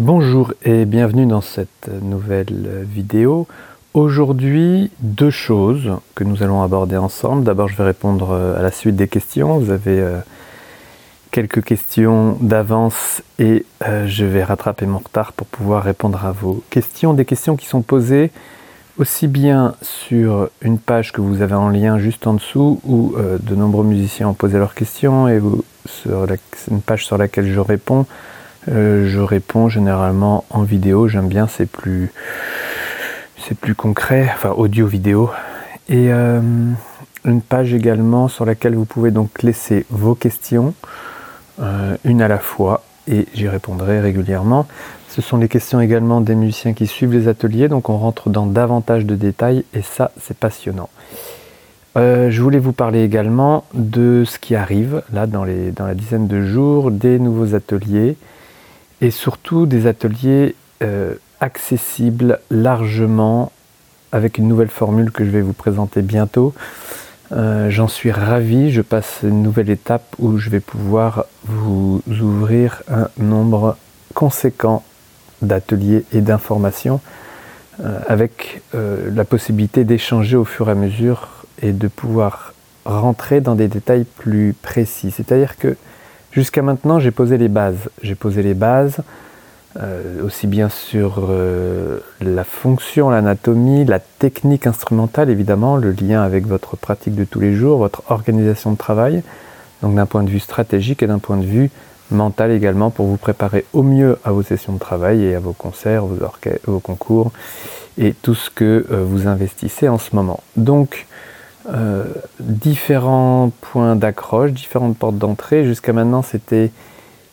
Bonjour et bienvenue dans cette nouvelle vidéo. Aujourd'hui, deux choses que nous allons aborder ensemble. D'abord, je vais répondre à la suite des questions. Vous avez euh, quelques questions d'avance et euh, je vais rattraper mon retard pour pouvoir répondre à vos questions. Des questions qui sont posées aussi bien sur une page que vous avez en lien juste en dessous où euh, de nombreux musiciens ont posé leurs questions et sur une page sur laquelle je réponds. Euh, je réponds généralement en vidéo, j'aime bien, c'est plus, c'est plus concret, enfin audio-vidéo. Et une page également sur laquelle vous pouvez donc laisser vos questions. Euh, une à la fois, et j'y répondrai régulièrement. Ce sont les questions également des musiciens qui suivent les ateliers, donc on rentre dans davantage de détails, et ça, c'est passionnant. Euh, je voulais vous parler également de ce qui arrive là dans, les, dans la dizaine de jours, des nouveaux ateliers et surtout des ateliers euh, accessibles largement avec une nouvelle formule que je vais vous présenter bientôt. Euh, j'en suis ravi, je passe une nouvelle étape où je vais pouvoir vous ouvrir un nombre conséquent d'ateliers et d'informations euh, avec la possibilité d'échanger au fur et à mesure et de pouvoir rentrer dans des détails plus précis. C'est-à-dire que jusqu'à maintenant, j'ai posé les bases. J'ai posé les bases euh, aussi bien sur euh, la fonction, l'anatomie, la technique instrumentale, évidemment, le lien avec votre pratique de tous les jours, votre organisation de travail, donc d'un point de vue stratégique et d'un point de vue mental également, pour vous préparer au mieux à vos sessions de travail et à vos concerts, vos, concours et tout ce que euh, vous investissez en ce moment. Donc, différents points d'accroche, différentes portes d'entrée. Jusqu'à maintenant, c'était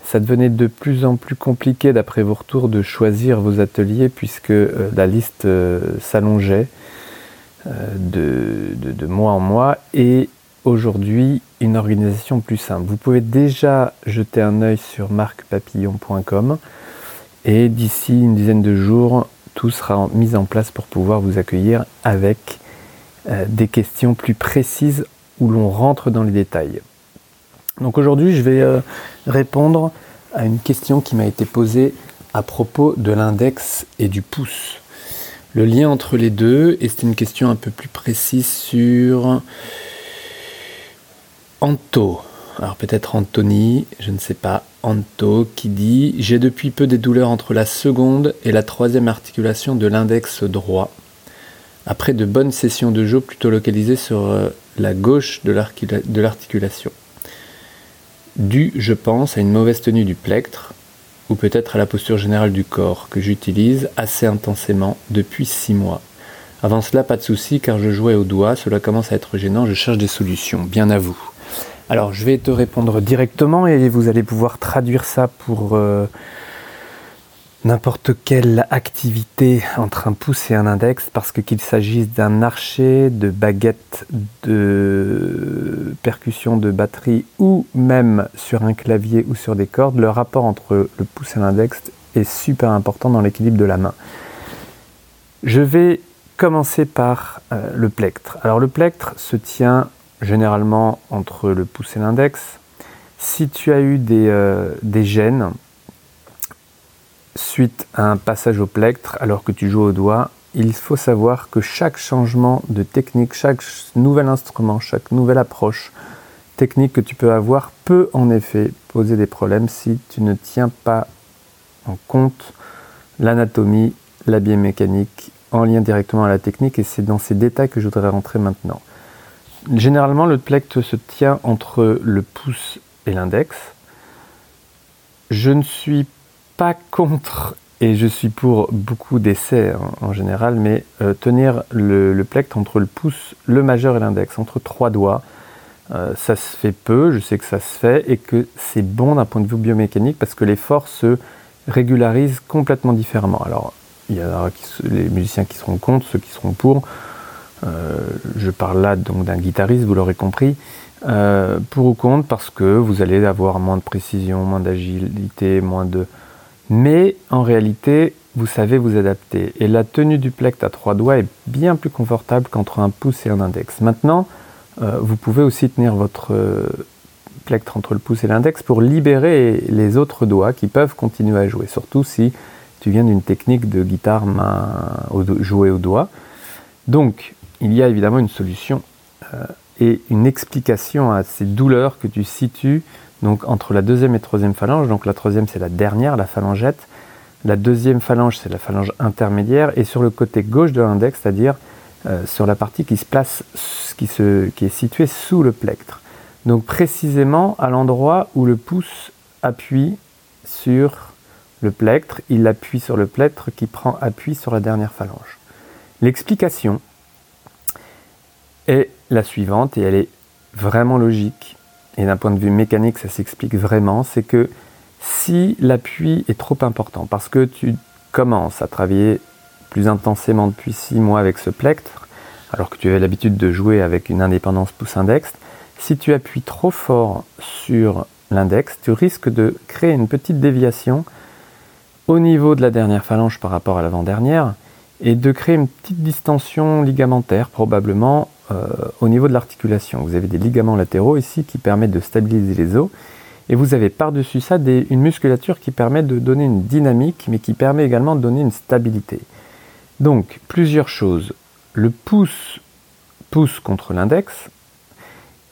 ça devenait de plus en plus compliqué d'après vos retours de choisir vos ateliers puisque euh, la liste euh, s'allongeait euh, de, mois en mois et aujourd'hui une organisation plus simple. Vous pouvez déjà jeter un œil sur marcpapillon.com et d'ici une dizaine de jours tout sera mis en place pour pouvoir vous accueillir avec des questions plus précises où l'on rentre dans les détails. Donc aujourd'hui, je vais euh, répondre à une question qui m'a été posée à propos de l'index et du pouce. Le lien entre les deux, et c'est une question un peu plus précise sur Anto. Alors peut-être Anthony, je ne sais pas, Anto qui dit J'ai depuis peu des douleurs entre la seconde et la troisième articulation de l'index droit. Après de bonnes sessions de jeu plutôt localisées sur euh, la gauche de l'articulation dû, je pense, à une mauvaise tenue du plectre, ou peut-être à la posture générale du corps, que j'utilise assez intensément depuis six mois. Avant cela, pas de souci, car je jouais au doigt, cela commence à être gênant, je cherche des solutions, bien à vous. Alors, je vais te répondre directement et vous allez pouvoir traduire ça pour euh, n'importe quelle activité entre un pouce et un index, parce que qu'il s'agisse d'un archer, de baguette, de percussion de batterie ou même sur un clavier ou sur des cordes, le rapport entre le pouce et l'index est super important dans l'équilibre de la main. Je vais commencer par euh, le plectre. Alors le plectre se tient généralement entre le pouce et l'index. Si tu as eu des, euh, des gènes, suite à un passage au plectre alors que tu joues au doigt, il faut savoir que chaque changement de technique, chaque nouvel instrument, chaque nouvelle approche technique que tu peux avoir peut en effet poser des problèmes si tu ne tiens pas en compte l'anatomie, la biomécanique en lien directement à la technique et c'est dans ces détails que je voudrais rentrer maintenant. Généralement, le plectre se tient entre le pouce et l'index. Je ne suis pas contre et je suis pour beaucoup d'essais en, général, mais euh, tenir le, plectre entre le pouce, le majeur et l'index, entre trois doigts, euh, ça se fait peu, je sais que ça se fait, et que c'est bon d'un point de vue biomécanique parce que les forces se régularisent complètement différemment. Alors, il y a les musiciens qui seront contre, ceux qui seront pour. Euh, je parle là donc d'un guitariste, vous l'aurez compris. pour ou contre, parce que vous allez avoir moins de précision, moins d'agilité, moins de, mais en réalité, vous savez vous adapter. Et la tenue du plectre à trois doigts est bien plus confortable qu'entre un pouce et un index. Maintenant, euh, vous pouvez aussi tenir votre euh, plectre entre le pouce et l'index pour libérer les autres doigts qui peuvent continuer à jouer, surtout si tu viens d'une technique de guitare main jouée au doigt. Donc, il y a évidemment une solution euh, et une explication à ces douleurs que tu situes donc entre la deuxième et troisième phalange. Donc la troisième c'est la dernière, la phalangette. La deuxième phalange c'est la phalange intermédiaire et sur le côté gauche de l'index, c'est-à-dire euh, sur la partie qui se place, qui, qui est située sous le plectre. Donc précisément à l'endroit où le pouce appuie sur le plectre, il appuie sur le plectre qui prend appui sur la dernière phalange. L'explication est la suivante et elle est vraiment logique et d'un point de vue mécanique ça s'explique vraiment, c'est que si l'appui est trop important parce que tu commences à travailler plus intensément depuis 6 mois avec ce plectre, alors que tu avais l'habitude de jouer avec une indépendance pouce-index, si tu appuies trop fort sur l'index, tu risques de créer une petite déviation au niveau de la dernière phalange par rapport à l'avant-dernière et de créer une petite distension ligamentaire probablement au niveau de l'articulation. Vous avez des ligaments latéraux ici qui permettent de stabiliser les os et vous avez par-dessus ça une musculature qui permet de donner une dynamique mais qui permet également de donner une stabilité. Donc plusieurs choses. Le pouce pousse contre l'index,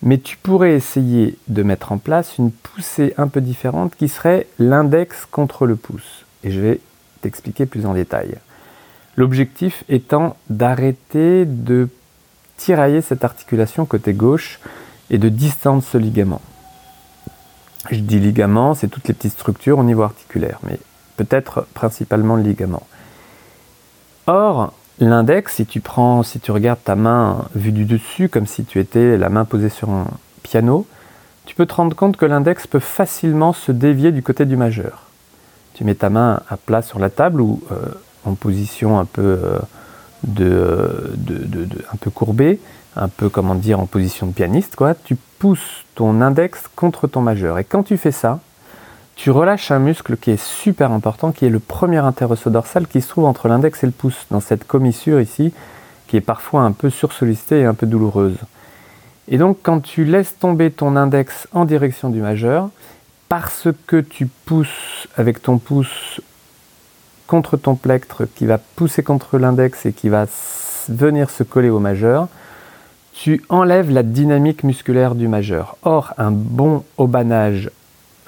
mais tu pourrais essayer de mettre en place une poussée un peu différente qui serait l'index contre le pouce. Et je vais t'expliquer plus en détail. L'objectif étant d'arrêter de tirailler cette articulation côté gauche et de distendre ce ligament. Je dis ligament, c'est toutes les petites structures au niveau articulaire, mais peut-être principalement le ligament. Or, l'index, si tu prends, si tu regardes ta main vue du dessus, comme si tu étais la main posée sur un piano, tu peux te rendre compte que l'index peut facilement se dévier du côté du majeur. Tu mets ta main à plat sur la table ou euh, en position un peu, euh, de, un peu courbée, un peu comment dire en position de pianiste, quoi. Tu pousses ton index contre ton majeur. Et quand tu fais ça, tu relâches un muscle qui est super important, qui est le premier interosso-dorsal qui se trouve entre l'index et le pouce, dans cette commissure ici, qui est parfois un peu sursollicitée et un peu douloureuse. Et donc quand tu laisses tomber ton index en direction du majeur, parce que tu pousses avec ton pouce contre ton plectre qui va pousser contre l'index et qui va venir se coller au majeur, tu enlèves la dynamique musculaire du majeur. Or, un bon aubanage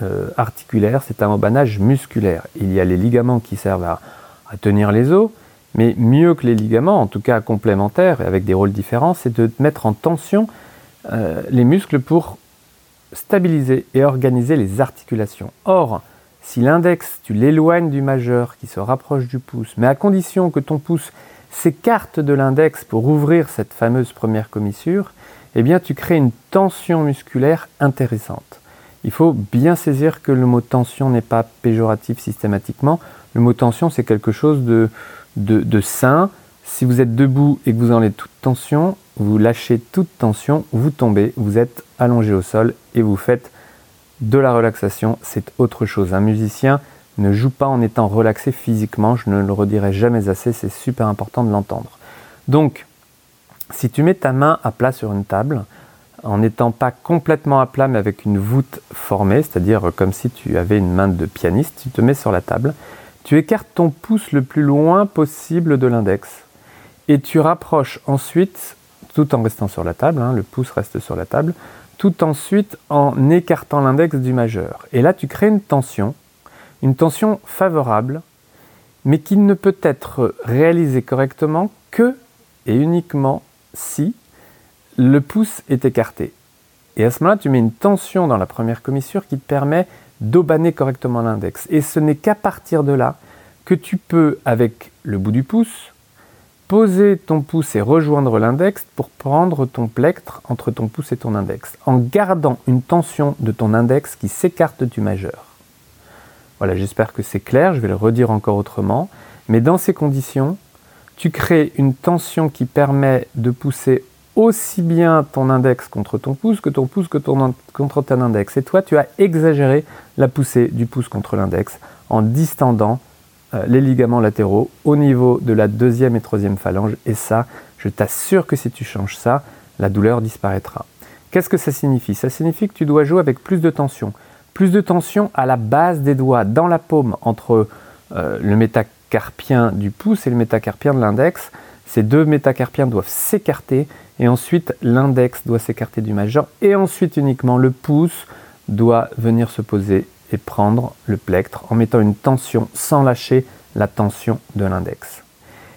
euh, articulaire, c'est un aubanage musculaire. Il y a les ligaments qui servent à, tenir les os, mais mieux que les ligaments, en tout cas complémentaires, et avec des rôles différents, c'est de mettre en tension euh, les muscles pour stabiliser et organiser les articulations. Or, si l'index, tu l'éloignes du majeur qui se rapproche du pouce, mais à condition que ton pouce s'écarte de l'index pour ouvrir cette fameuse première commissure, eh bien tu crées une tension musculaire intéressante. Il faut bien saisir que le mot tension n'est pas péjoratif systématiquement. Le mot tension, c'est quelque chose de, sain. Si vous êtes debout et que vous enlevez toute tension, vous lâchez toute tension, vous tombez, vous êtes allongé au sol et vous faites de la relaxation, c'est autre chose. Un musicien ne joue pas en étant relaxé physiquement, je ne le redirai jamais assez, c'est super important de l'entendre. Donc, si tu mets ta main à plat sur une table, en n'étant pas complètement à plat mais avec une voûte formée, c'est-à-dire comme si tu avais une main de pianiste, tu te mets sur la table, tu écartes ton pouce le plus loin possible de l'index et tu rapproches ensuite, tout en restant sur la table, hein, le pouce reste sur la table, tout ensuite en écartant l'index du majeur. Et là, tu crées une tension, une tension favorable, mais qui ne peut être réalisée correctement que et uniquement si le pouce est écarté. Et à ce moment-là, tu mets une tension dans la première commissure qui te permet d'aubaner correctement l'index. Et ce n'est qu'à partir de là que tu peux, avec le bout du pouce, poser ton pouce et rejoindre l'index pour prendre ton plectre entre ton pouce et ton index, en gardant une tension de ton index qui s'écarte du majeur. Voilà, j'espère que c'est clair, je vais le redire encore autrement, mais dans ces conditions, tu crées une tension qui permet de pousser aussi bien ton index contre ton pouce que ton pouce contre ton index. Et toi, tu as exagéré la poussée du pouce contre l'index en distendant les ligaments latéraux au niveau de la deuxième et troisième phalange. Et ça, je t'assure que si tu changes ça, la douleur disparaîtra. Qu'est-ce que ça signifie? Ça signifie que tu dois jouer avec plus de tension. Plus de tension à la base des doigts, dans la paume, entre euh, le métacarpien du pouce et le métacarpien de l'index. Ces deux métacarpiens doivent s'écarter et ensuite l'index doit s'écarter du majeur et ensuite uniquement le pouce doit venir se poser et prendre le plectre en mettant une tension sans lâcher la tension de l'index.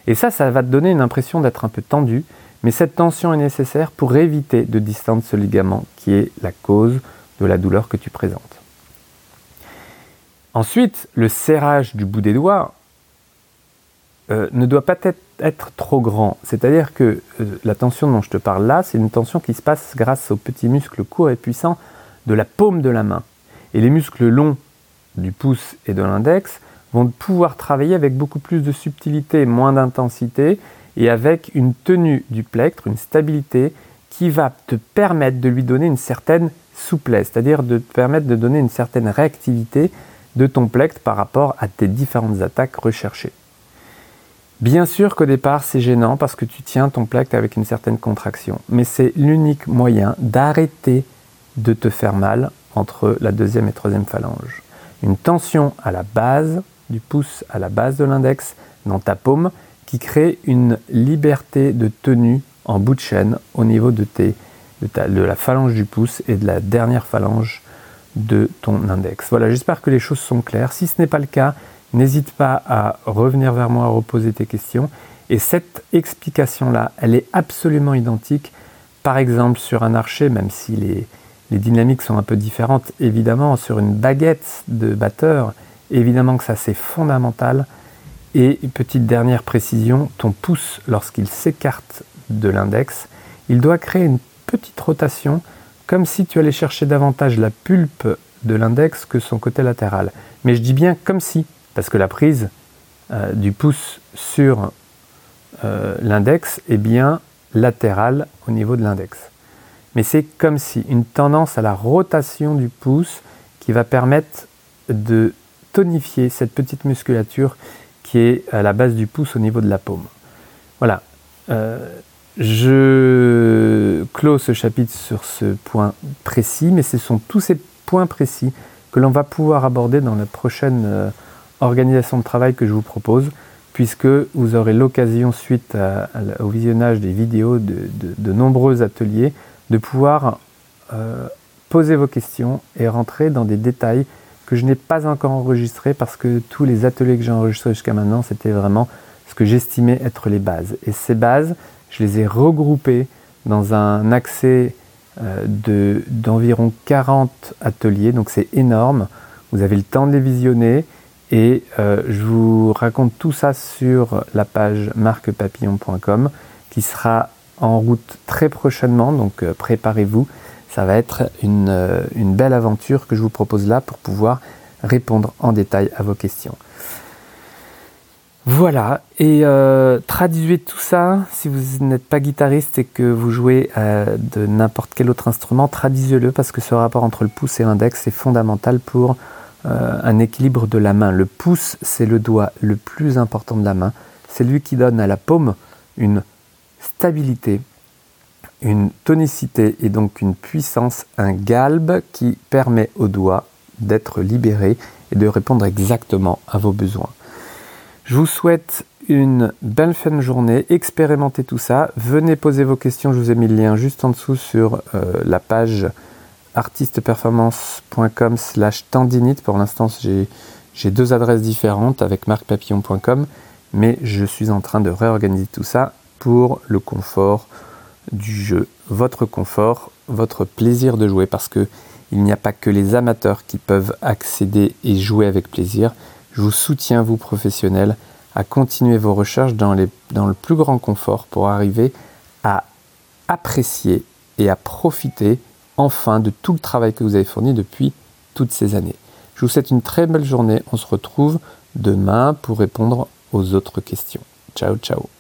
Et ça, ça va te donner une impression d'être un peu tendu, mais cette tension est nécessaire pour éviter de distendre ce ligament qui est la cause de la douleur que tu présentes. Ensuite, le serrage du bout des doigts euh, ne doit pas être, trop grand. C'est-à-dire que euh, la tension dont je te parle là, c'est une tension qui se passe grâce aux petits muscles courts et puissants de la paume de la main. Et les muscles longs du pouce et de l'index vont pouvoir travailler avec beaucoup plus de subtilité, moins d'intensité, et avec une tenue du plectre, une stabilité qui va te permettre de lui donner une certaine souplesse, c'est-à-dire de te permettre de donner une certaine réactivité de ton plectre par rapport à tes différentes attaques recherchées. Bien sûr qu'au départ c'est gênant parce que tu tiens ton plectre avec une certaine contraction, mais c'est l'unique moyen d'arrêter de te faire mal entre la deuxième et troisième phalange. Une tension à la base du pouce à la base de l'index dans ta paume qui crée une liberté de tenue en bout de chaîne au niveau de, la phalange du pouce et de la dernière phalange de ton index. Voilà, j'espère que les choses sont claires. Si ce n'est pas le cas, n'hésite pas à revenir vers moi, à reposer tes questions. Et cette explication-là, elle est absolument identique, par exemple sur un archer, même si les, les dynamiques sont un peu différentes, évidemment, sur une baguette de batteur, Évidemment que ça c'est fondamental. Et petite dernière précision, ton pouce, lorsqu'il s'écarte de l'index, il doit créer une petite rotation comme si tu allais chercher davantage la pulpe de l'index que son côté latéral. Mais je dis bien comme si, parce que la prise euh, du pouce sur euh, l'index est bien latérale au niveau de l'index. Mais c'est comme si, une tendance à la rotation du pouce qui va permettre de tonifier cette petite musculature qui est à la base du pouce au niveau de la paume. Voilà. Euh, je clôt ce chapitre sur ce point précis, mais ce sont tous ces points précis que l'on va pouvoir aborder dans la prochaine euh, organisation de travail que je vous propose, puisque vous aurez l'occasion, suite au visionnage des vidéos de, nombreux ateliers, de pouvoir euh, poser vos questions et rentrer dans des détails que je n'ai pas encore enregistré parce que tous les ateliers que j'ai enregistrés jusqu'à maintenant, c'était vraiment ce que j'estimais être les bases. Et ces bases, je les ai regroupées dans un accès euh, d'environ 40 ateliers, donc c'est énorme. Vous avez le temps de les visionner et euh, je vous raconte tout ça sur la page marquepapillon.com qui sera en route très prochainement, donc euh, préparez-vous ça va être euh, une, belle aventure que je vous propose là pour pouvoir répondre en détail à vos questions. Voilà, et euh, traduisez tout ça, si vous n'êtes pas guitariste et que vous jouez de n'importe quel autre instrument, traduisez-le parce que ce rapport entre le pouce et l'index est fondamental pour un équilibre de la main. Le pouce, c'est le doigt le plus important de la main, c'est lui qui donne à la paume une stabilité, une tonicité et donc une puissance, un galbe qui permet au doigt d'être libéré et de répondre exactement à vos besoins. Je vous souhaite une belle fin de journée, expérimentez tout ça, venez poser vos questions, je vous ai mis le lien juste en dessous sur euh, la page artisteperformance.com slash tendinite. Pour l'instant, j'ai deux adresses différentes avec marcpapillon.com, mais je suis en train de réorganiser tout ça pour le confort du jeu, votre confort, votre plaisir de jouer, parce que il n'y a pas que les amateurs qui peuvent accéder et jouer avec plaisir. Je vous soutiens, vous professionnels, à continuer vos recherches dans, dans le plus grand confort pour arriver à apprécier et à profiter enfin de tout le travail que vous avez fourni depuis toutes ces années. Je vous souhaite une très belle journée. On se retrouve demain pour répondre aux autres questions. Ciao, ciao.